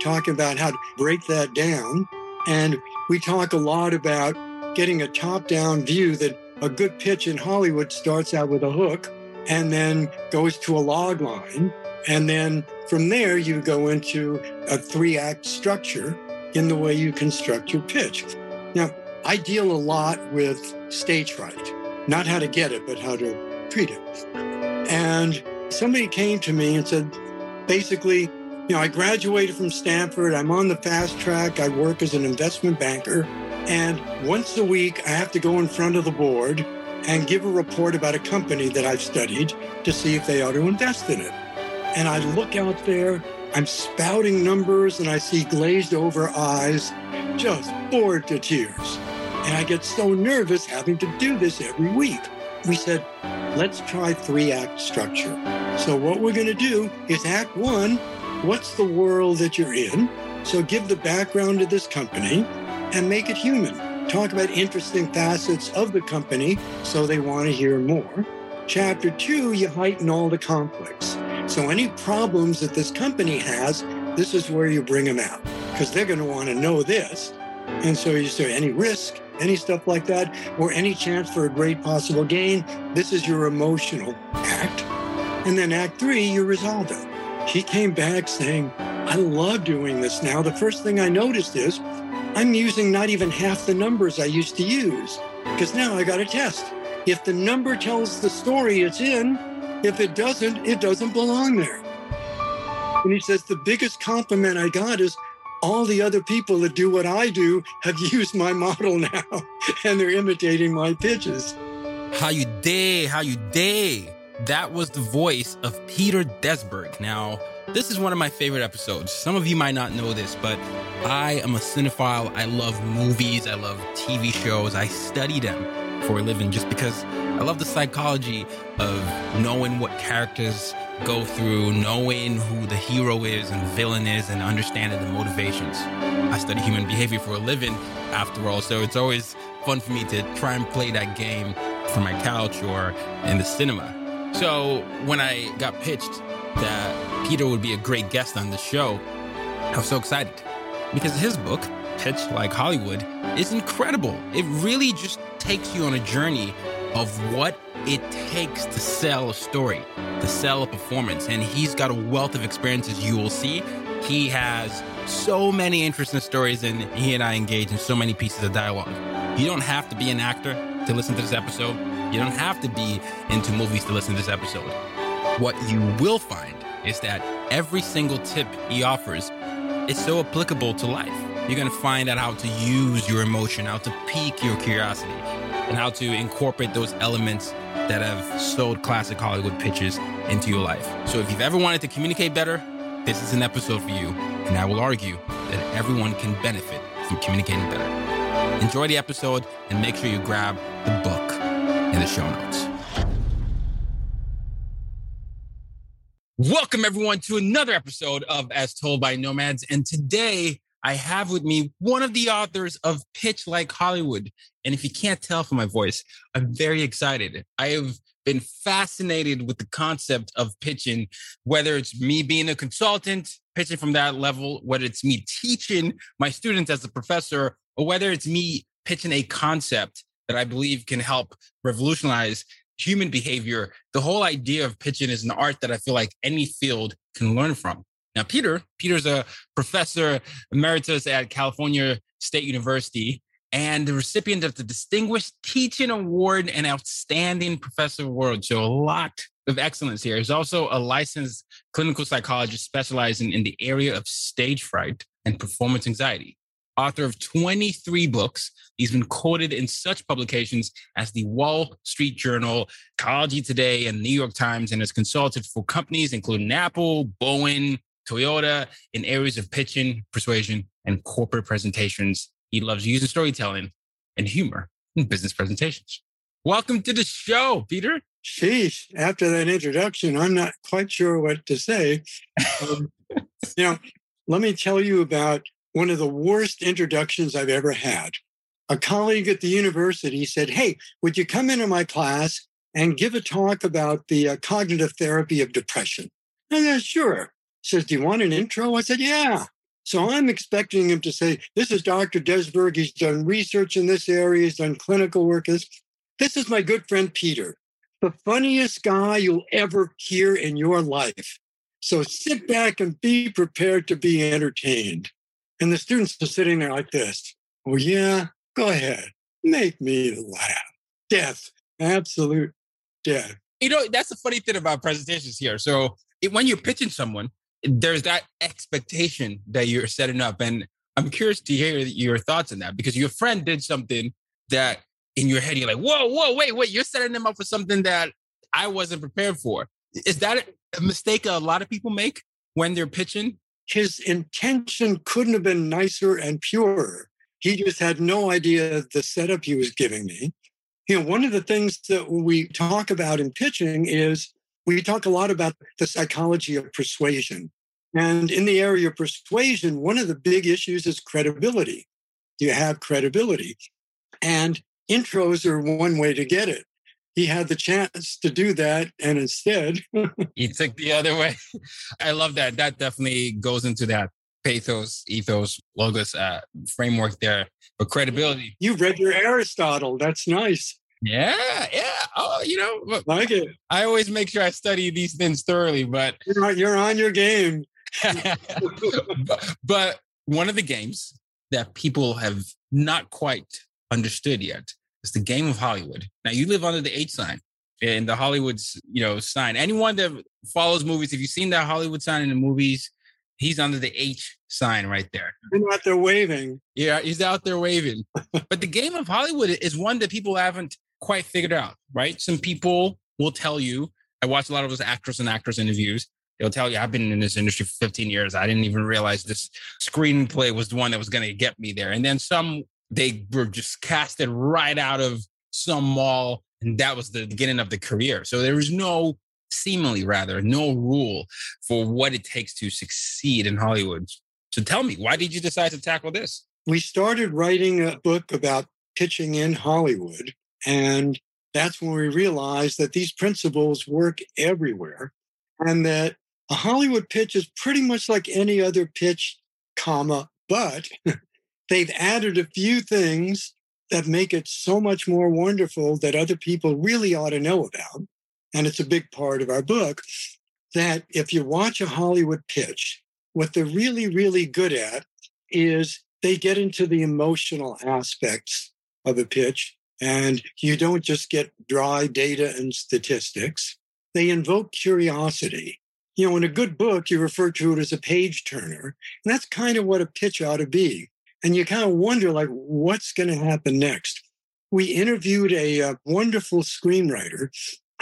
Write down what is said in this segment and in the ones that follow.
talking about how to break that down. And we talk a lot about getting a top down view that a good pitch in Hollywood starts out with a hook and then goes to a log line. And then from there, you go into a three act structure in the way you construct your pitch. Now, I deal a lot with stage fright, not how to get it, but how to treat it. And somebody came to me and said, basically, you know, I graduated from Stanford. I'm on the fast track. I work as an investment banker. And once a week, I have to go in front of the board and give a report about a company that I've studied to see if they ought to invest in it. And I look out there, I'm spouting numbers, and I see glazed over eyes, just bored to tears. And I get so nervous having to do this every week. We said, let's try three act structure. So, what we're going to do is act one what's the world that you're in? So, give the background to this company and make it human. Talk about interesting facets of the company so they want to hear more. Chapter two, you heighten all the conflicts. So, any problems that this company has, this is where you bring them out because they're going to want to know this. And so, you say, any risk, any stuff like that, or any chance for a great possible gain, this is your emotional act. And then, act three, you resolve it. He came back saying, I love doing this now. The first thing I noticed is I'm using not even half the numbers I used to use because now I got a test. If the number tells the story it's in, if it doesn't, it doesn't belong there. And he says, the biggest compliment I got is all the other people that do what I do have used my model now and they're imitating my pitches. How you day? How you day? That was the voice of Peter Desberg. Now, this is one of my favorite episodes. Some of you might not know this, but I am a cinephile. I love movies. I love TV shows. I study them for a living just because I love the psychology of knowing what characters go through, knowing who the hero is and villain is, and understanding the motivations. I study human behavior for a living, after all, so it's always fun for me to try and play that game from my couch or in the cinema. So when I got pitched that Peter would be a great guest on the show, I was so excited because his book, Pitch Like Hollywood, is incredible. It really just takes you on a journey of what it takes to sell a story, to sell a performance. And he's got a wealth of experiences you will see. He has so many interesting stories, and he and I engage in so many pieces of dialogue. You don't have to be an actor to listen to this episode. You don't have to be into movies to listen to this episode. What you will find is that every single tip he offers is so applicable to life. You're going to find out how to use your emotion, how to pique your curiosity, and how to incorporate those elements that have sold classic Hollywood pitches into your life. So if you've ever wanted to communicate better, this is an episode for you. And I will argue that everyone can benefit from communicating better. Enjoy the episode and make sure you grab the book in the show notes. Welcome, everyone, to another episode of As Told by Nomads. And today I have with me one of the authors of Pitch Like Hollywood. And if you can't tell from my voice, I'm very excited. I have been fascinated with the concept of pitching, whether it's me being a consultant, pitching from that level, whether it's me teaching my students as a professor, or whether it's me pitching a concept that I believe can help revolutionize human behavior. The whole idea of pitching is an art that I feel like any field can learn from. Now, Peter, Peter's a professor emeritus at California State University and the recipient of the Distinguished Teaching Award and Outstanding Professor Award. So a lot of excellence here. He's also a licensed clinical psychologist specializing in the area of stage fright and performance anxiety. Author of 23 books, he's been quoted in such publications as the Wall Street Journal, Psychology Today, and New York Times, and has consulted for companies including Apple, Boeing, Toyota in areas of pitching, persuasion, and corporate presentations. He loves using storytelling and humor in business presentations. Welcome to the show, Peter. Sheesh, after that introduction, I'm not quite sure what to say. Um, you know, let me tell you about one of the worst introductions I've ever had. A colleague at the university said, Hey, would you come into my class and give a talk about the uh, cognitive therapy of depression? I said, Sure. Says, Do you want an intro? I said, Yeah. So I'm expecting him to say, This is Dr. Desberg. He's done research in this area, he's done clinical work. This is my good friend Peter the funniest guy you'll ever hear in your life. So sit back and be prepared to be entertained. And the students are sitting there like this. Oh, yeah, go ahead. Make me laugh. Death, absolute death. You know, that's the funny thing about presentations here. So it, when you're pitching someone, there's that expectation that you're setting up. And I'm curious to hear your thoughts on that because your friend did something that in your head, you're like, whoa, whoa, wait, wait, you're setting them up for something that I wasn't prepared for. Is that a mistake a lot of people make when they're pitching? His intention couldn't have been nicer and purer. He just had no idea the setup he was giving me. You know, one of the things that we talk about in pitching is we talk a lot about the psychology of persuasion. And in the area of persuasion, one of the big issues is credibility. Do you have credibility? And intros are one way to get it. He had the chance to do that, and instead, he took the other way. I love that. That definitely goes into that pathos, ethos, logos uh, framework there for credibility. You read your Aristotle. That's nice. Yeah, yeah. Oh, you know, like it. I always make sure I study these things thoroughly, but you're on, you're on your game. but, but one of the games that people have not quite understood yet. It's the game of Hollywood. Now you live under the H sign and the Hollywood's, you know, sign. Anyone that follows movies, if you've seen that Hollywood sign in the movies, he's under the H sign right there. He's out there waving. Yeah, he's out there waving. but the game of Hollywood is one that people haven't quite figured out, right? Some people will tell you, I watch a lot of those actors and actress interviews. They'll tell you, I've been in this industry for 15 years. I didn't even realize this screenplay was the one that was going to get me there. And then some they were just casted right out of some mall and that was the beginning of the career. So there was no seemingly rather no rule for what it takes to succeed in hollywood. So tell me why did you decide to tackle this? We started writing a book about pitching in hollywood and that's when we realized that these principles work everywhere and that a hollywood pitch is pretty much like any other pitch comma but they've added a few things that make it so much more wonderful that other people really ought to know about. And it's a big part of our book that if you watch a Hollywood pitch, what they're really, really good at is they get into the emotional aspects of a pitch. And you don't just get dry data and statistics. They invoke curiosity. You know, in a good book, you refer to it as a page turner. And that's kind of what a pitch ought to be and you kind of wonder like what's going to happen next? We interviewed a, a, uh, wonderful screenwriter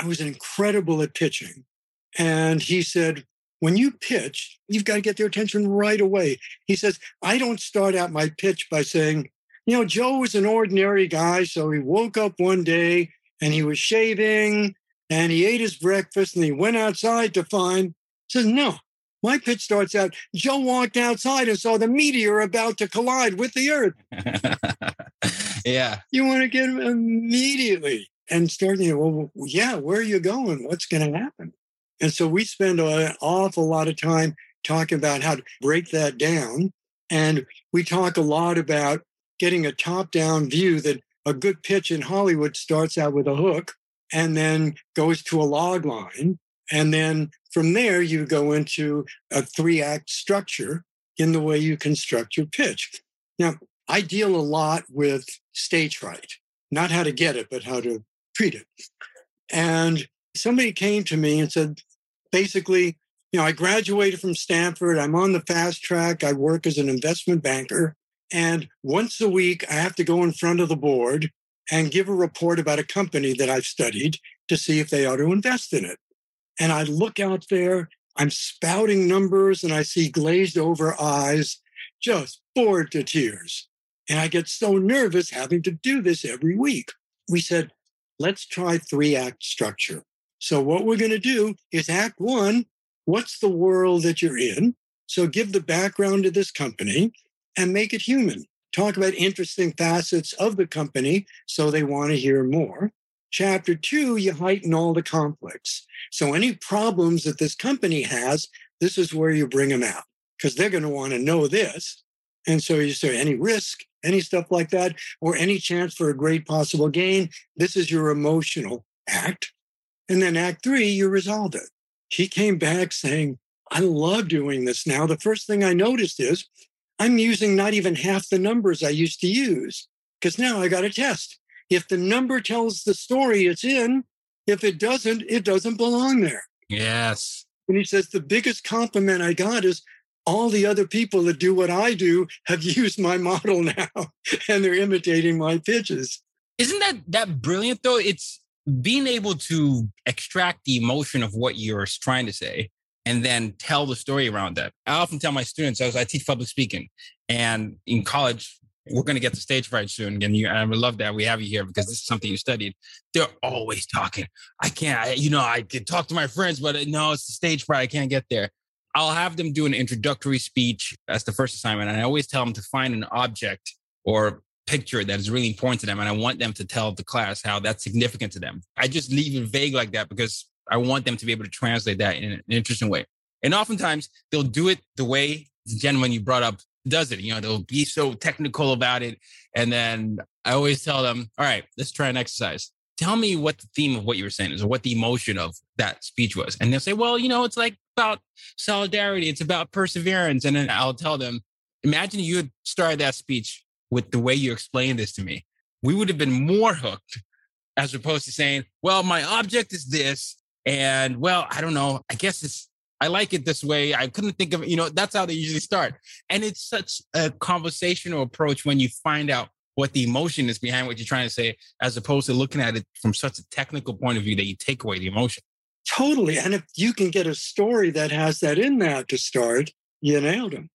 who was incredible at pitching and he said when you pitch you've got to get their attention right away. He says i don't start out my pitch by saying you know joe was an ordinary guy so he woke up one day and he was shaving and he ate his breakfast and he went outside to find says no my pitch starts out Joe walked outside and saw the meteor about to collide with the earth. yeah. You want to get him immediately and start, you know, well, yeah, where are you going? What's going to happen? And so we spend an awful lot of time talking about how to break that down. And we talk a lot about getting a top down view that a good pitch in Hollywood starts out with a hook and then goes to a log line. And then from there, you go into a three act structure in the way you construct your pitch. Now, I deal a lot with stage fright, not how to get it, but how to treat it. And somebody came to me and said, basically, you know, I graduated from Stanford. I'm on the fast track. I work as an investment banker. And once a week, I have to go in front of the board and give a report about a company that I've studied to see if they ought to invest in it. And I look out there, I'm spouting numbers, and I see glazed over eyes, just bored to tears. And I get so nervous having to do this every week. We said, let's try three act structure. So, what we're going to do is act one what's the world that you're in? So, give the background to this company and make it human. Talk about interesting facets of the company so they want to hear more. Chapter two, you heighten all the conflicts. So, any problems that this company has, this is where you bring them out because they're going to want to know this. And so you say, any risk, any stuff like that, or any chance for a great possible gain, this is your emotional act. And then act three, you resolve it. He came back saying, I love doing this now. The first thing I noticed is I'm using not even half the numbers I used to use because now I got a test. If the number tells the story it's in, if it doesn't, it doesn't belong there. Yes. And he says, the biggest compliment I got is all the other people that do what I do have used my model now and they're imitating my pitches. Isn't that that brilliant though? It's being able to extract the emotion of what you're trying to say and then tell the story around that. I often tell my students, I, was, I teach public speaking, and in college, we're going to get to stage fright soon. And, you, and I would love that we have you here because this is something you studied. They're always talking. I can't, I, you know, I can talk to my friends, but uh, no, it's the stage fright. I can't get there. I'll have them do an introductory speech as the first assignment. And I always tell them to find an object or picture that is really important to them. And I want them to tell the class how that's significant to them. I just leave it vague like that because I want them to be able to translate that in an interesting way. And oftentimes they'll do it the way the gentleman you brought up does it. You know, they'll be so technical about it. And then I always tell them, all right, let's try an exercise. Tell me what the theme of what you were saying is or what the emotion of that speech was. And they'll say, well, you know, it's like about solidarity. It's about perseverance. And then I'll tell them, imagine you had started that speech with the way you explained this to me. We would have been more hooked as opposed to saying, well, my object is this and well, I don't know. I guess it's I like it this way. I couldn't think of, you know, that's how they usually start. And it's such a conversational approach when you find out what the emotion is behind what you're trying to say, as opposed to looking at it from such a technical point of view that you take away the emotion. Totally. And if you can get a story that has that in there to start, you nailed them.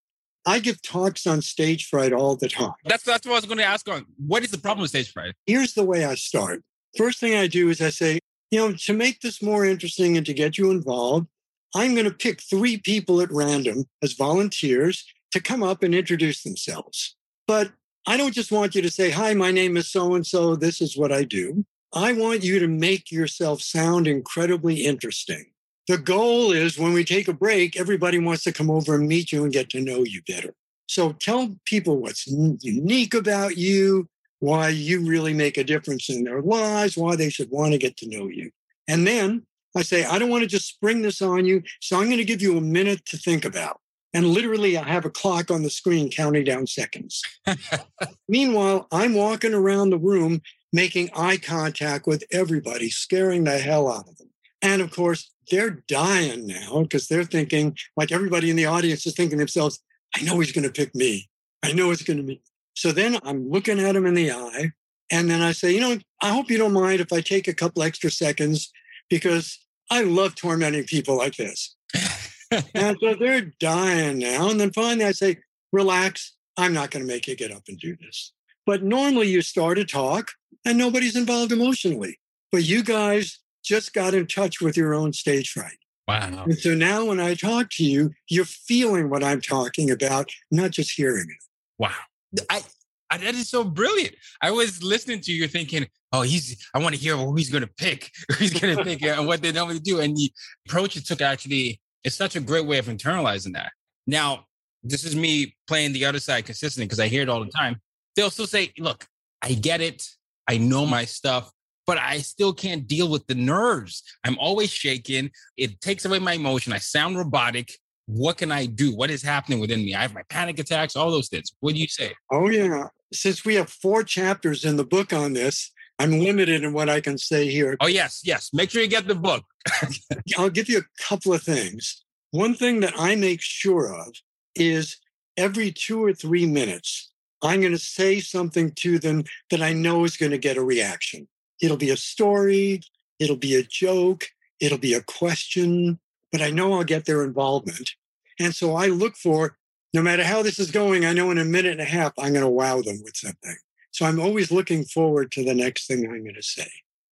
I give talks on stage fright all the time. That's that's what I was going to ask on. What is the problem with stage fright? Here's the way I start. First thing I do is I say, you know, to make this more interesting and to get you involved, I'm going to pick three people at random as volunteers to come up and introduce themselves. But I don't just want you to say, Hi, my name is so and so. This is what I do. I want you to make yourself sound incredibly interesting. The goal is when we take a break, everybody wants to come over and meet you and get to know you better. So tell people what's unique about you, why you really make a difference in their lives, why they should want to get to know you. And then I say, I don't want to just spring this on you. So I'm going to give you a minute to think about. And literally, I have a clock on the screen counting down seconds. Meanwhile, I'm walking around the room making eye contact with everybody, scaring the hell out of them. And of course, they're dying now because they're thinking, like everybody in the audience is thinking themselves, I know he's going to pick me. I know it's going to be. So then I'm looking at him in the eye. And then I say, you know, I hope you don't mind if I take a couple extra seconds because I love tormenting people like this. and so they're dying now. And then finally I say, relax. I'm not going to make you get up and do this. But normally you start a talk and nobody's involved emotionally. But you guys just got in touch with your own stage fright. Wow. And so now when I talk to you, you're feeling what I'm talking about, not just hearing it. Wow. I, I, that is so brilliant. I was listening to you thinking, oh, he's, I want to hear who he's going to pick, who he's going to pick and what they normally do. And the approach you took actually, it's such a great way of internalizing that. Now, this is me playing the other side consistently because I hear it all the time. They'll still say, look, I get it. I know my stuff. but I still can't deal with the nerves. I'm always shaking. It takes away my emotion. I sound robotic. What can I do? What is happening within me? I have my panic attacks, all those things. What do you say? Oh, yeah. Since we have four chapters in the book on this, I'm limited in what I can say here. Oh, yes, yes. Make sure you get the book. I'll give you a couple of things. One thing that I make sure of is every two or three minutes, I'm going to say something to them that I know is going to get a reaction. It'll be a story, it'll be a joke, it'll be a question, but I know I'll get their involvement. And so I look for, no matter how this is going, I know in a minute and a half, I'm going to wow them with something. So I'm always looking forward to the next thing I'm going to say.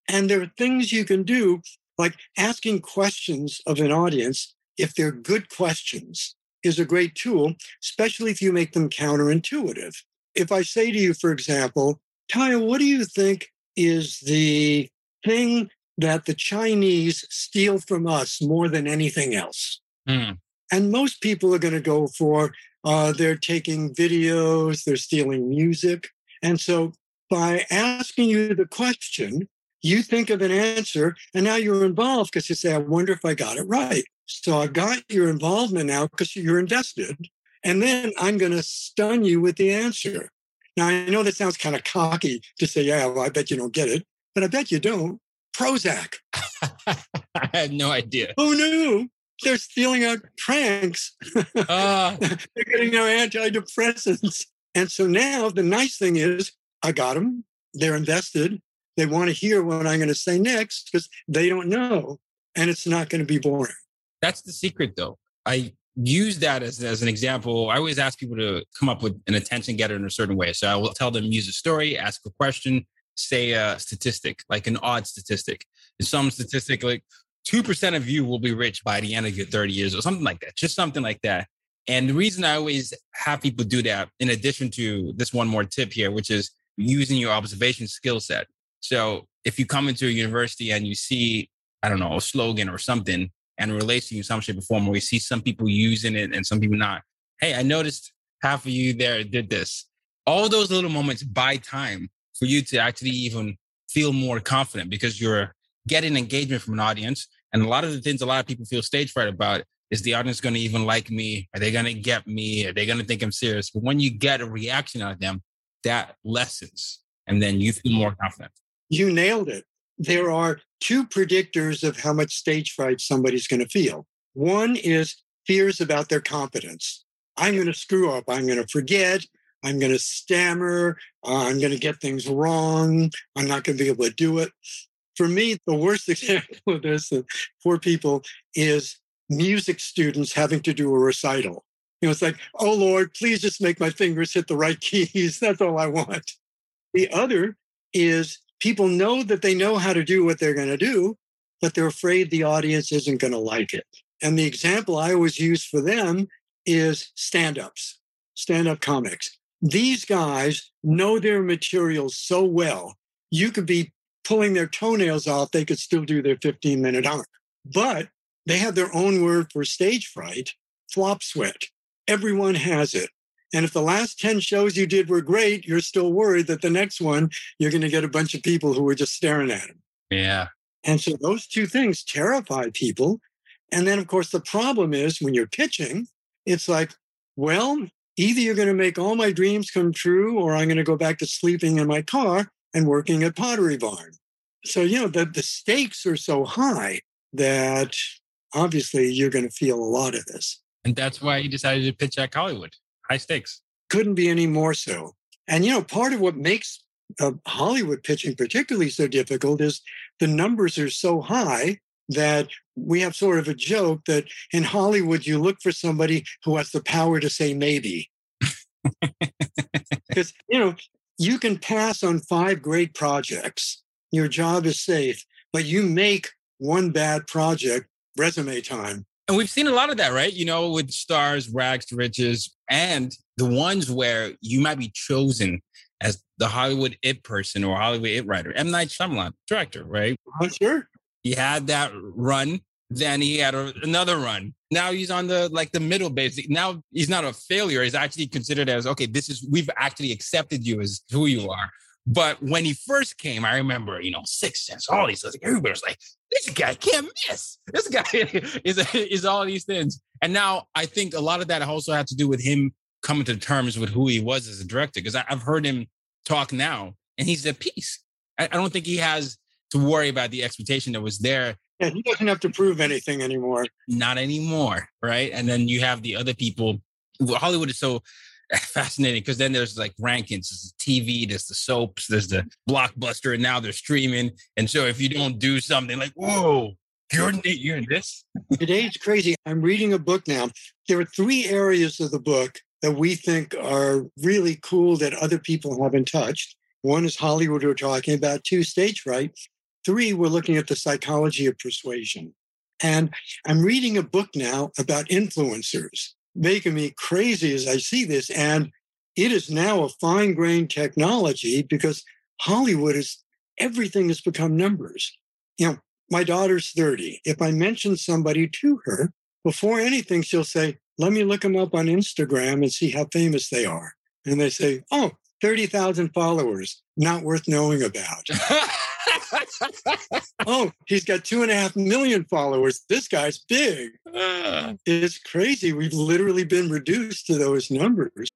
And there are things you can do, like asking questions of an audience, if they're good questions, is a great tool, especially if you make them counterintuitive. If I say to you, for example, Taya, what do you think is the thing that the Chinese steal from us more than anything else? Mm. And most people are going to go for uh, they're taking videos, they're stealing music. And so by asking you the question, you think of an answer, and now you're involved because you say, I wonder if I got it right. So I've got your involvement now because you're invested. And then I'm going to stun you with the answer. Now, I know that sounds kind of cocky to say, yeah, well, I bet you don't get it, but I bet you don't. Prozac. I had no idea. Who no. They're stealing our pranks. Uh, They're getting our antidepressants. And so now the nice thing is, I got them. They're invested. They want to hear what I'm going to say next because they don't know. And it's not going to be boring. that's the secret, though. I use that as, as an example. I always ask people to come up with an attention getter in a certain way. So I will tell them use a story, ask a question, say a statistic, like an odd statistic. Some statistic like 2% of you will be rich by the end of your 30 years or something like that, just something like that. And the reason I always have people do that, in addition to this one more tip here, which is using your observation skill set. So if you come into a university and you see, I don't know, a slogan or something, and it relates to you in some shape or form, or you see some people using it and some people not. Hey, I noticed half of you there did this. All those little moments buy time for you to actually even feel more confident because you're getting engagement from an audience. And a lot of the things a lot of people feel stage fright about is the audience going to even like me? Are they going to get me? Are they going to think I'm serious? But when you get a reaction out of them, that lessens. And then you feel more confident. You nailed it. There are two predictors of how much stage fright somebody's going to feel. One is fears about their competence. I'm going to screw up. I'm going to forget. I'm going to stammer. Uh, I'm going to get things wrong. I'm not going to be able to do it. For me, the worst example of this for people is music students having to do a recital. You know, it's like, oh Lord, please just make my fingers hit the right keys. That's all I want. The other is people know that they know how to do what they're going to do, but they're afraid the audience isn't going to like it. And the example I always use for them is stand ups, stand up comics. These guys know their material so well, you could be pulling their toenails off, they could still do their 15 minute arc. But they have their own word for stage fright flop sweat. Everyone has it. And if the last 10 shows you did were great, you're still worried that the next one, you're going to get a bunch of people who are just staring at him. Yeah. And so those two things terrify people. And then, of course, the problem is when you're pitching, it's like, well, either you're going to make all my dreams come true, or I'm going to go back to sleeping in my car and working at Pottery Barn. So, you know, the, the stakes are so high that obviously you're going to feel a lot of this. And that's why you decided to pitch at Hollywood. High stakes. Couldn't be any more so. And, you know, part of what makes uh, Hollywood pitching particularly so difficult is the numbers are so high that we have sort of a joke that in Hollywood, you look for somebody who has the power to say maybe. Because, you know, you can pass on five great projects, your job is safe, but you make one bad project, resume time. And we've seen a lot of that, right? You know, with stars, rags to riches, and the ones where you might be chosen as the Hollywood it person or Hollywood it writer. M. Night Shyamalan, director, right? Oh, sure. He had that run, then he had a, another run. Now he's on the like the middle basic. Now he's not a failure. He's actually considered as okay, this is we've actually accepted you as who you are. But when he first came, I remember, you know, Six Sense, all these things. Everybody was like, this guy can't miss. This guy is, is all these things. And now I think a lot of that also had to do with him coming to terms with who he was as a director. Because I've heard him talk now and he's at peace. I, I don't think he has to worry about the expectation that was there. Yeah, he doesn't have to prove anything anymore. Not anymore. Right. And then you have the other people. Hollywood is so fascinating because then there's like rankings, there's the TV, there's the soaps, there's the blockbuster, and now they're streaming. And so if you don't do something like, whoa, you're you're in this. Today it's crazy. I'm reading a book now. There are three areas of the book that we think are really cool that other people haven't touched. One is Hollywood, we're talking about, two, stage fright. Three, we're looking at the psychology of persuasion. And I'm reading a book now about influencers making me crazy as I see this. And it is now a fine grained technology because Hollywood is everything has become numbers. You know, my daughter's 30. If I mention somebody to her, before anything, she'll say, Let me look them up on Instagram and see how famous they are. And they say, Oh, 30,000 followers, not worth knowing about. oh, he's got two and a half million followers. This guy's big. Ah. It's crazy. We've literally been reduced to those numbers.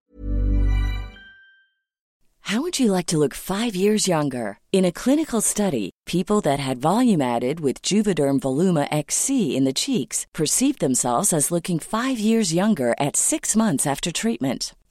How would you like to look five years younger? In a clinical study, people that had volume added with Juvederm Voluma XC in the cheeks perceived themselves as looking five years younger at six months after treatment.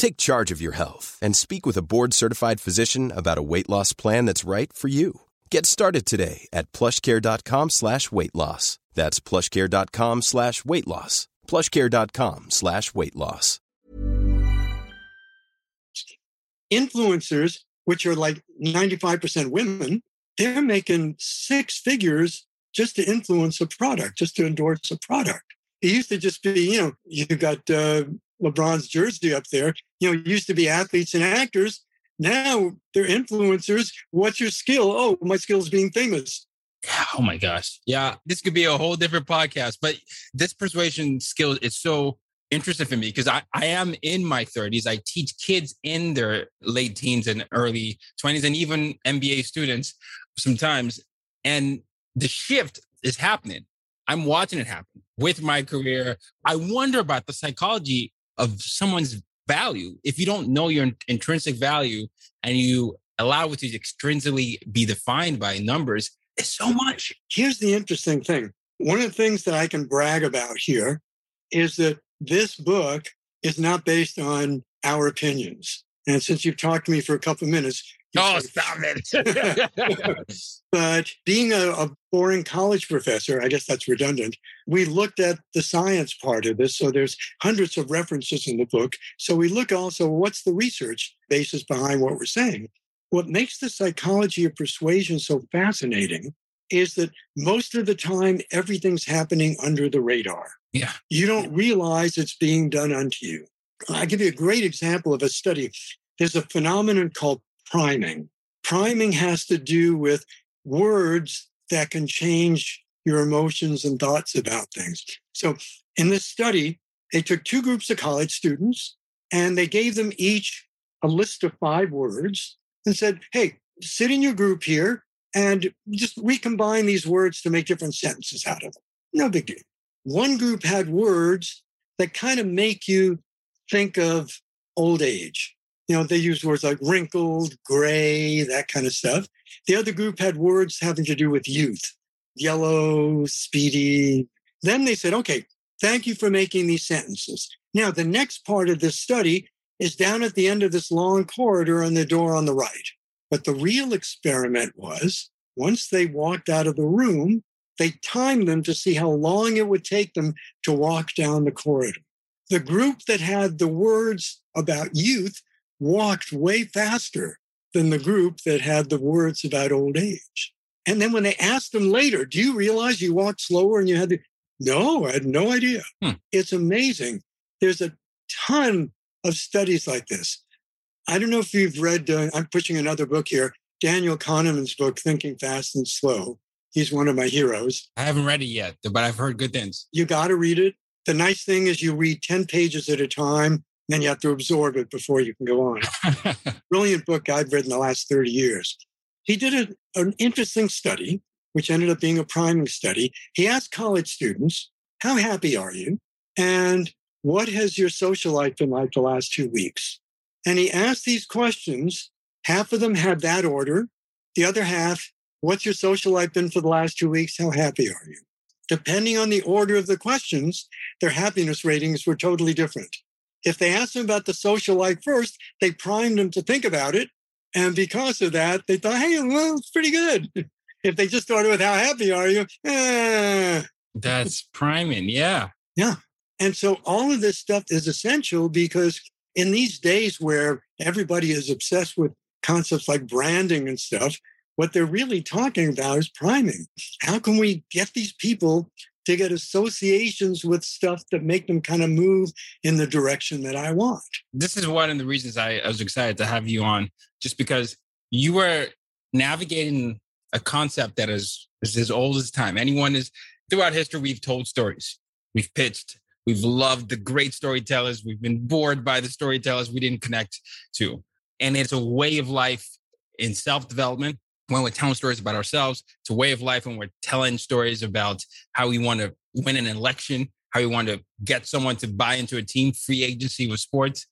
Take charge of your health and speak with a board-certified physician about a weight loss plan that's right for you. Get started today at plushcare.com slash weight loss. That's plushcare.com slash weight loss. plushcare.com slash weight loss. Influencers, which are like 95% women, they're making six figures just to influence a product, just to endorse a product. It used to just be, you know, you got uh, LeBron's jersey up there. You know, used to be athletes and actors. Now they're influencers. What's your skill? Oh, my skill is being famous. Ah, oh my gosh. Yeah, this could be a whole different podcast, but this persuasion skill is so interesting for me because I, I am in my 30s. I teach kids in their late teens and early 20s and even MBA students sometimes. And the shift is happening. I'm watching it happen with my career. I wonder about the psychology of someone's value. If you don't know your intrinsic value and you allow it to extrinsically be defined by numbers, it's so much. Here's the interesting thing. One of the things that I can brag about here is that this book is not based on our opinions. And since you've talked to me for a couple of minutes, Oh, stop it. but being a, a, boring college professor, I guess that's redundant, we looked at the science part of this. So there's hundreds of references in the book. So we look also what's the research basis behind what we're saying. What makes the psychology of persuasion so fascinating is that most of the time everything's happening under the radar. Yeah. You don't realize it's being done unto you. I'll give you a great example of a study. There's a phenomenon called priming. Priming has to do with words that can change your emotions and thoughts about things. So in this study, they took two groups of college students and they gave them each a list of five words and said, hey, sit in your group here and just recombine these words to make different sentences out of them. No big deal. One group had words that kind of make you think of old age. You know, they used words like wrinkled, gray, that kind of stuff. The other group had words having to do with youth, yellow, speedy. Then they said, okay, thank you for making these sentences. Now, the next part of this study is down at the end of this long corridor on the door on the right. But the real experiment was once they walked out of the room, they timed them to see how long it would take them to walk down the corridor. The group that had the words about youth walked way faster than the group that had the words about old age. And then when they asked them later, do you realize you walked slower and you had to? No, I had no idea. Hmm. It's amazing. There's a ton of studies like this. I don't know if you've read, uh, I'm pushing another book here, Daniel Kahneman's book, Thinking Fast and Slow. He's one of my heroes. I haven't read it yet, but I've heard good things. You got to read it. The nice thing is you read 10 pages at a time, then you have to absorb it before you can go on. Brilliant book I've read in the last 30 years. He did a, an interesting study, which ended up being a priming study. He asked college students, How happy are you? And what has your social life been like the last two weeks? And he asked these questions. Half of them had that order. The other half, what's your social life been for the last two weeks? How happy are you? Depending on the order of the questions, their happiness ratings were totally different. If they asked them about the social life first, they primed them to think about it. And because of that, they thought, hey, well, it's pretty good. If they just started with how happy are you? Eh. That's priming. Yeah. Yeah. And so all of this stuff is essential because in these days where everybody is obsessed with concepts like branding and stuff, what they're really talking about is priming. How can we get these people to get associations with stuff that make them kind of move in the direction that I want? This is one of the reasons I, I was excited to have you on, just because you were navigating a concept that is, is as old as time. Anyone is throughout history, we've told stories, we've pitched, We've loved the great storytellers. We've been bored by the storytellers we didn't connect to. And it's a way of life in self development when we're telling stories about ourselves. It's a way of life when we're telling stories about how we want to win an election, how we want to get someone to buy into a team, free agency with sports.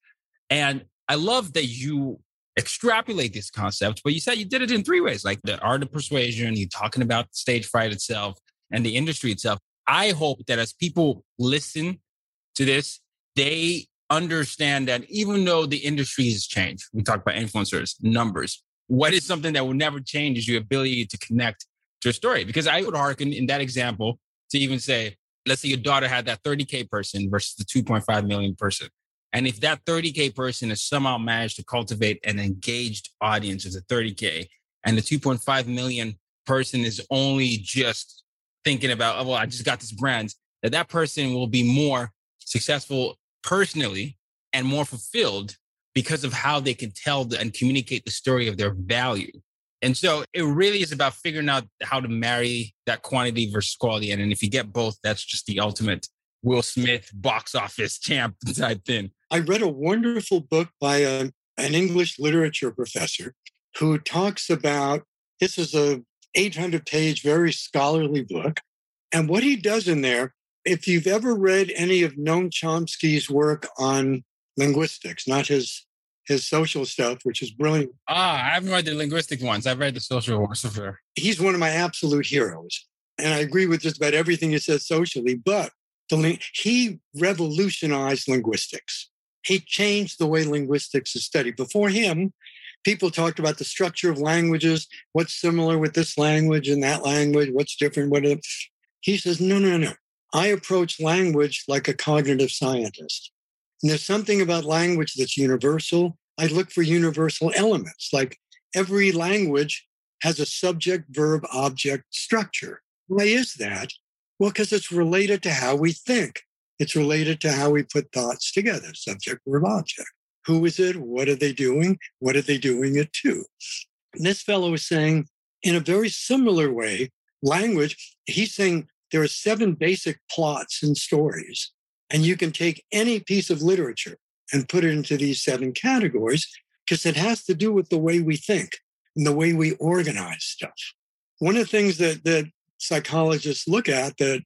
And I love that you extrapolate these concepts, but you said you did it in three ways like the art of persuasion, you talking about stage fright itself and the industry itself. I hope that as people listen to this, they understand that even though the industry has changed, we talk about influencers, numbers, what is something that will never change is your ability to connect to a story. Because I would hearken in that example to even say, let's say your daughter had that 30K person versus the 2.5 million person. And if that 30K person has somehow managed to cultivate an engaged audience of the 30K and the 2.5 million person is only just thinking about, oh, well, I just got this brand, that that person will be more successful personally and more fulfilled because of how they can tell the, and communicate the story of their value. And so it really is about figuring out how to marry that quantity versus quality. And, and if you get both, that's just the ultimate Will Smith box office champ type thing. I read a wonderful book by a, an English literature professor who talks about this is a 800 page, very scholarly book. And what he does in there, if you've ever read any of Noam Chomsky's work on linguistics, not his his social stuff, which is brilliant. Ah, I haven't read the linguistic ones. I've read the social ones. He's one of my absolute heroes. And I agree with just about everything he says socially, but the, he revolutionized linguistics. He changed the way linguistics is studied. Before him, people talked about the structure of languages, what's similar with this language and that language, what's different. What he says, no, no, no. I approach language like a cognitive scientist. And there's something about language that's universal. I look for universal elements, like every language has a subject, verb, object structure. Why is that? Well, because it's related to how we think. It's related to how we put thoughts together, subject, verb, object. Who is it? What are they doing? What are they doing it to? And this fellow is saying, in a very similar way, language, he's saying there are seven basic plots and stories. And you can take any piece of literature and put it into these seven categories because it has to do with the way we think and the way we organize stuff. One of the things that, that psychologists look at that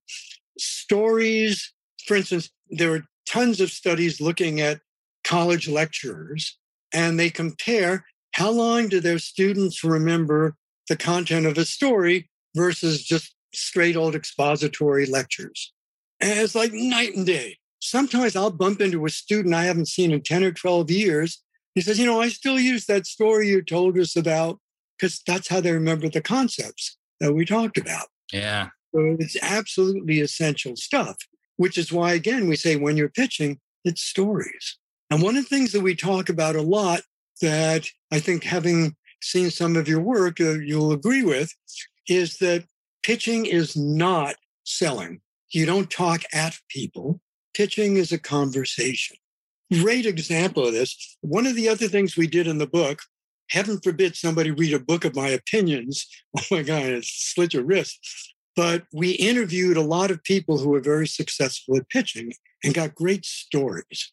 stories, for instance, there are tons of studies looking at college lecturers and they compare how long do their students remember the content of a story versus just straight old expository lectures. And it's like night and day. Sometimes I'll bump into a student I haven't seen in 10 or 12 years. He says, You know, I still use that story you told us about because that's how they remember the concepts that we talked about. Yeah. So it's absolutely essential stuff, which is why, again, we say when you're pitching, it's stories. And one of the things that we talk about a lot that I think having seen some of your work, uh, you'll agree with, is that pitching is not selling. You don't talk at people. Pitching is a conversation. Great example of this. One of the other things we did in the book, heaven forbid somebody read a book of my opinions. Oh my God, it slit your wrist. But we interviewed a lot of people who were very successful at pitching and got great stories.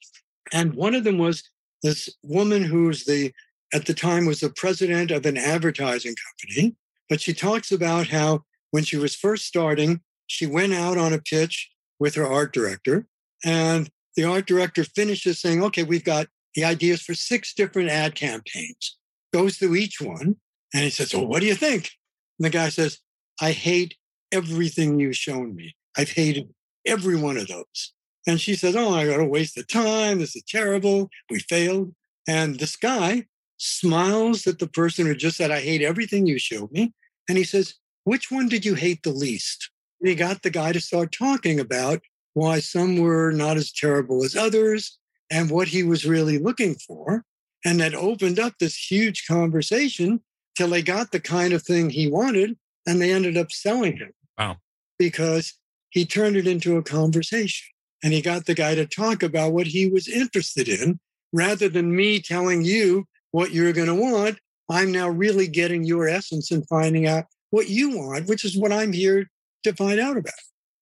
And one of them was this woman who's the, at the time, was the president of an advertising company. But she talks about how when she was first starting, she went out on a pitch with her art director. And the art director finishes saying, okay, we've got the ideas for six different ad campaigns, goes through each one. And he says, well, what do you think? And the guy says, I hate everything you've shown me. I've hated every one of those. And she says, Oh, I got to waste the time. This is terrible. We failed. And this guy smiles at the person who just said, I hate everything you showed me. And he says, Which one did you hate the least? And he got the guy to start talking about why some were not as terrible as others and what he was really looking for. And that opened up this huge conversation till they got the kind of thing he wanted and they ended up selling him. Wow. Because he turned it into a conversation and he got the guy to talk about what he was interested in rather than me telling you what you're going to want. I'm now really getting your essence and finding out what you want, which is what I'm here to find out about.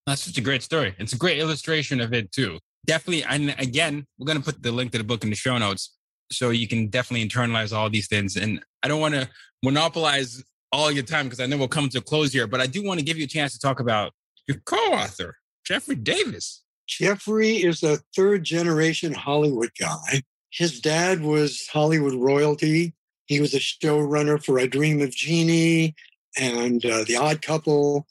That's such a great story. It's a great illustration of it too. Definitely. And again, we're going to put the link to the book in the show notes so you can definitely internalize all these things. And I don't want to monopolize all your time because I know we'll come to a close here, but I do want to give you a chance to talk about your co-author, Jeffrey Davis. Jeffrey is a third generation Hollywood guy. His dad was Hollywood royalty. He was a showrunner for I Dream of Jeannie and uh, The Odd Couple.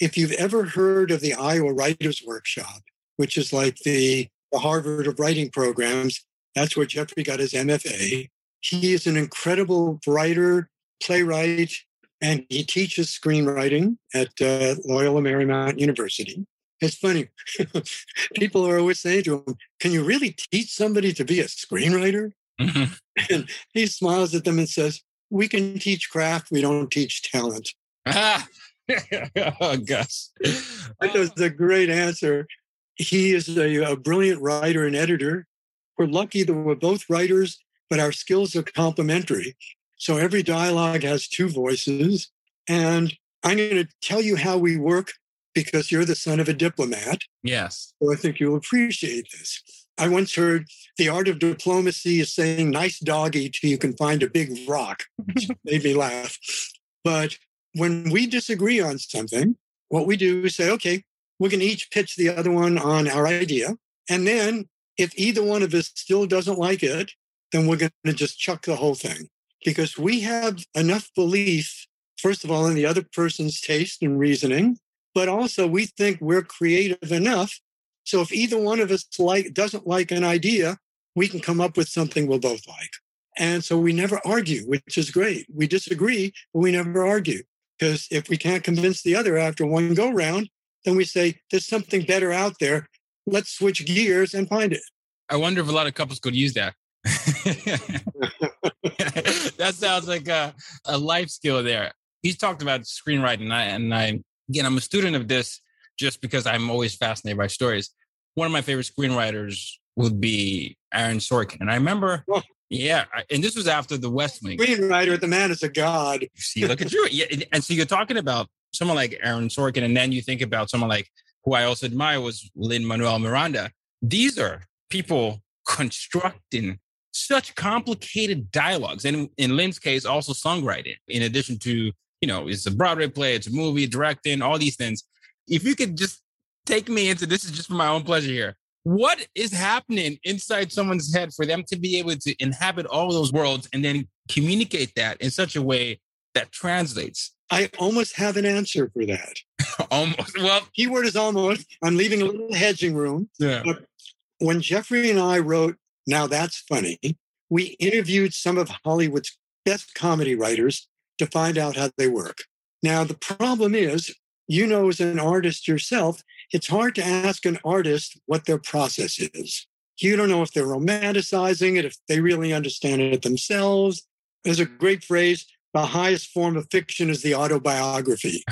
If you've ever heard of the Iowa Writers Workshop, which is like the, the Harvard of writing programs, that's where Jeffrey got his MFA. He is an incredible writer, playwright, and he teaches screenwriting at uh, Loyola Marymount University. It's funny. People are always saying to him, Can you really teach somebody to be a screenwriter? Mm-hmm. And he smiles at them and says, We can teach craft, we don't teach talent. Ah. oh, Gus. That was a um, great answer. He is a, a brilliant writer and editor. We're lucky that we're both writers, but our skills are complementary. So every dialogue has two voices. And I'm going to tell you how we work because you're the son of a diplomat. Yes. So I think you'll appreciate this. I once heard the art of diplomacy is saying nice doggy till you can find a big rock, which made me laugh. But when we disagree on something, what we do is say, okay, we're going to each pitch the other one on our idea. And then if either one of us still doesn't like it, then we're going to just chuck the whole thing because we have enough belief, first of all, in the other person's taste and reasoning, but also we think we're creative enough. So if either one of us like doesn't like an idea, we can come up with something we'll both like. And so we never argue, which is great. We disagree, but we never argue. Because if we can't convince the other after one go round, then we say, there's something better out there. Let's switch gears and find it. I wonder if a lot of couples could use that. that sounds like a, a life skill there. He's talked about screenwriting, and I, and I again, I'm a student of this just because I'm always fascinated by stories. One of my favorite screenwriters would be Aaron Sorkin. And I remember, oh. Yeah, and this was after The West Wing. Screenwriter, the man is a god. You see, look at you. Yeah, and so you're talking about someone like Aaron Sorkin, and then you think about someone like who I also admire was Lin Manuel Miranda. These are people constructing such complicated dialogues. And in Lin's case, also songwriting, in addition to you know, it's a Broadway play, it's a movie, directing, all these things. If you could just take me into this is just for my own pleasure here. What is happening inside someone's head for them to be able to inhabit all those worlds and then communicate that in such a way that translates? I almost have an answer for that. almost. Well, keyword is almost. I'm leaving a little hedging room. Yeah. But when Jeffrey and I wrote Now That's Funny, we interviewed some of Hollywood's best comedy writers to find out how they work. Now, the problem is, you know, as an artist yourself, it's hard to ask an artist what their process is. You don't know if they're romanticizing it, if they really understand it themselves. There's a great phrase the highest form of fiction is the autobiography.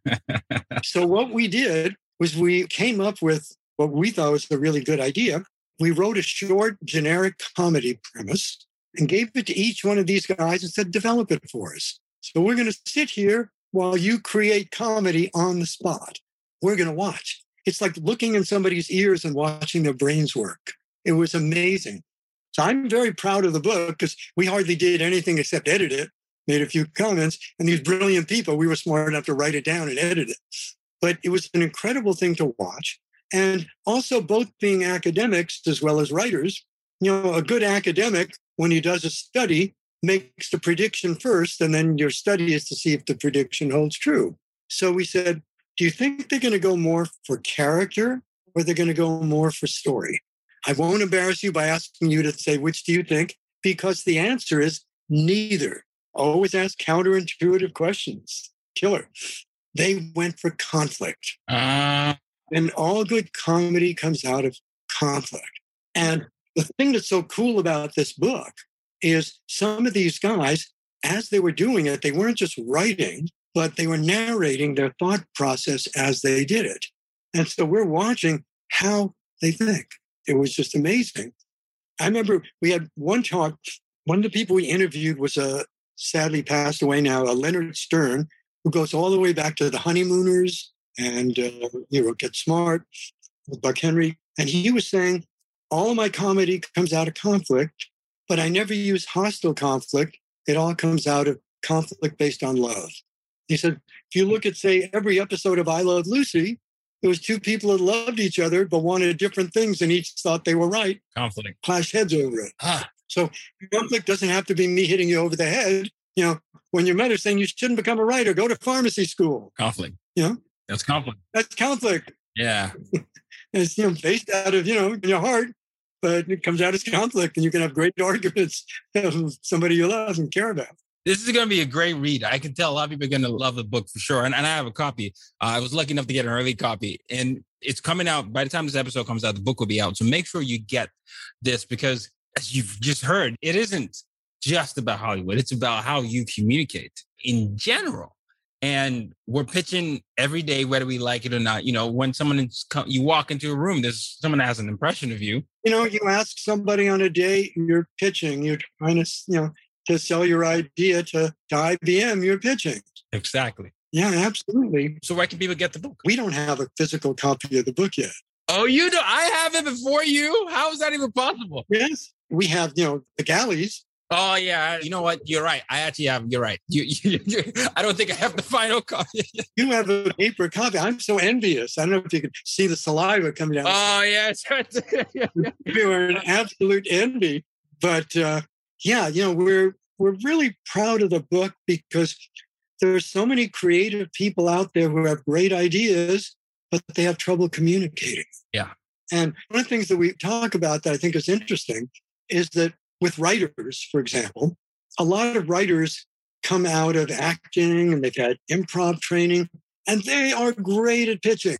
so, what we did was we came up with what we thought was a really good idea. We wrote a short, generic comedy premise and gave it to each one of these guys and said, develop it for us. So, we're going to sit here while you create comedy on the spot. We're going to watch. It's like looking in somebody's ears and watching their brains work. It was amazing. So I'm very proud of the book because we hardly did anything except edit it, made a few comments, and these brilliant people, we were smart enough to write it down and edit it. But it was an incredible thing to watch. And also, both being academics as well as writers, you know, a good academic, when he does a study, makes the prediction first, and then your study is to see if the prediction holds true. So we said, do you think they're going to go more for character or they're going to go more for story? I won't embarrass you by asking you to say, which do you think? Because the answer is neither. Always ask counterintuitive questions. Killer. They went for conflict. Uh, and all good comedy comes out of conflict. And the thing that's so cool about this book is some of these guys, as they were doing it, they weren't just writing, but they were narrating their thought process as they did it. And so we're watching how they think. It was just amazing. I remember we had one talk. One of the people we interviewed was a sadly passed away now, a Leonard Stern, who goes all the way back to the honeymooners and uh, you know Get Smart with Buck Henry. And he was saying, all of my comedy comes out of conflict, but I never use hostile conflict. It all comes out of conflict based on love. He said, if you look at, say, every episode of I Love Lucy, there was two people that loved each other but wanted different things and each thought they were right. conflict. Clash heads over it. Ah, So conflict doesn't have to be me hitting you over the head. You know, when your mother's saying you shouldn't become a writer, go to pharmacy school. conflict. Yeah. That's conflict. That's conflict. Yeah. It's you know based out of you know in your heart, but it comes out as conflict, and you can have great arguments with somebody you love and care about. This is going to be a great read. I can tell a lot of people are going to love the book for sure. And, and I have a copy. Uh, I was lucky enough to get an early copy, and it's coming out by the time this episode comes out. The book will be out. So make sure you get this because, as you've just heard, it isn't just about Hollywood. It's about how you communicate in general. And we're pitching every day, whether we like it or not. You know, when someone is, co- you walk into a room, there's someone that has an impression of you. You know, you ask somebody on a date, you're pitching, you're trying to you know to sell your idea to, to IBM, you're pitching. Exactly. Yeah, absolutely. So where can people get the book? We don't have a physical copy of the book yet. Oh, you do I have it before you. How is that even possible? Yes, we have you know the galleys. Oh yeah, you know what? You're right. I actually have. You're right. You, you, you, I don't think I have the final copy. You have a paper copy. I'm so envious. I don't know if you can see the saliva coming down. oh yes. we were an absolute envy. But uh, yeah, you know, we're we're really proud of the book because there's so many creative people out there who have great ideas, but they have trouble communicating. Yeah. And one of the things that we talk about that I think is interesting is that with writers, for example, a lot of writers come out of acting and they've had improv training and they are great at pitching.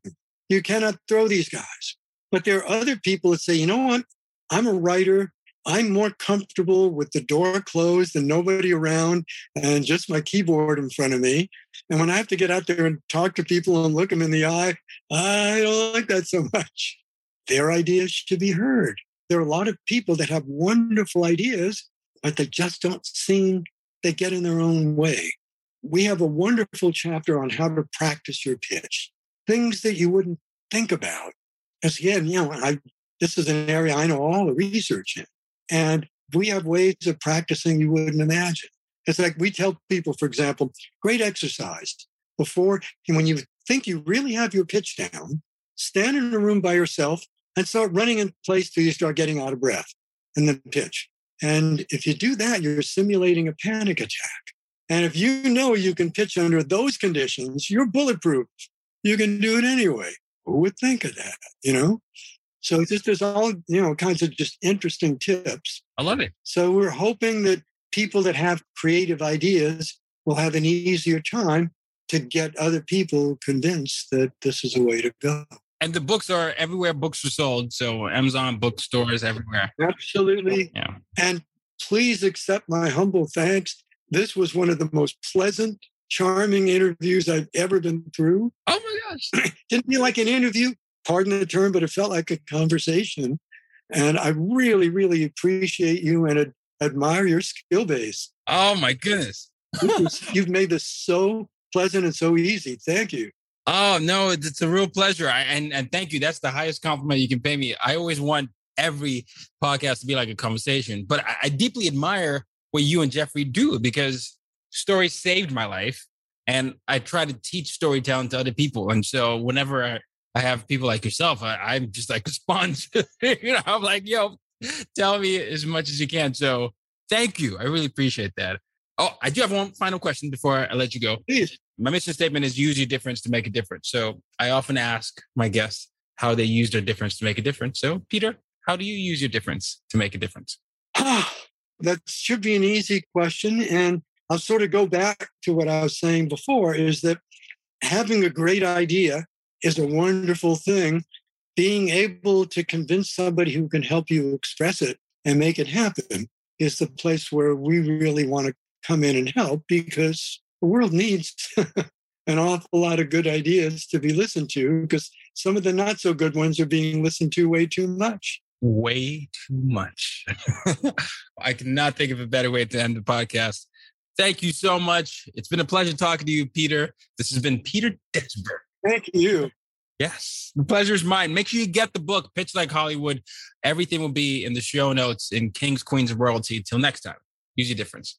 You cannot throw these guys. But there are other people that say, you know what? I'm a writer. I'm more comfortable with the door closed and nobody around and just my keyboard in front of me. And when I have to get out there and talk to people and look them in the eye, I don't like that so much. Their ideas should be heard. There are a lot of people that have wonderful ideas, but they just don't seem they get in their own way. We have a wonderful chapter on how to practice your pitch, things that you wouldn't think about. Because again, you know, I this is an area I know all the research in. And we have ways of practicing you wouldn't imagine. It's like we tell people, for example, great exercise before, when you think you really have your pitch down, stand in a room by yourself and start running in place till you start getting out of breath and then pitch. And if you do that, you're simulating a panic attack. And if you know you can pitch under those conditions, you're bulletproof. You can do it anyway. Who would think of that? You know? So just there's all, you know, kinds of just interesting tips. I love it. So we're hoping that people that have creative ideas will have an easier time to get other people convinced that this is a way to go. And the books are everywhere books are sold. So Amazon bookstores everywhere. Absolutely. Yeah. And please accept my humble thanks. This was one of the most pleasant, charming interviews I've ever been through. Oh my gosh. Didn't feel like an interview, pardon the term, but it felt like a conversation. And I really, really appreciate you and ad- admire your skill base. Oh my goodness. You've made this so pleasant and so easy. Thank you. Oh no, it's a real pleasure. I, and and thank you. That's the highest compliment you can pay me. I always want every podcast to be like a conversation, but I, I deeply admire what you and Jeffrey do because stories saved my life, and I try to teach storytelling to other people. And so whenever I, I have people like yourself, I, I'm just like a sponge. you know, I'm like, yo, tell me as much as you can. So thank you. I really appreciate that. Oh, I do have one final question before I let you go. Please. My mission statement is use your difference to make a difference. So I often ask my guests how they use their difference to make a difference. So, Peter, how do you use your difference to make a difference? Ah, that should be an easy question. And I'll sort of go back to what I was saying before is that having a great idea is a wonderful thing. Being able to convince somebody who can help you express it and make it happen is the place where we really want to come in and help because the world needs an awful lot of good ideas to be listened to because some of the not so good ones are being listened to way too much. Way too much. I cannot think of a better way to end the podcast. Thank you so much. It's been a pleasure talking to you, Peter. This has been Peter Desberg. Thank you. Yes, the pleasure is mine. Make sure you get the book, Pitch Like Hollywood. Everything will be in the show notes in Kings, Queens, of Royalty. Till next time, use your difference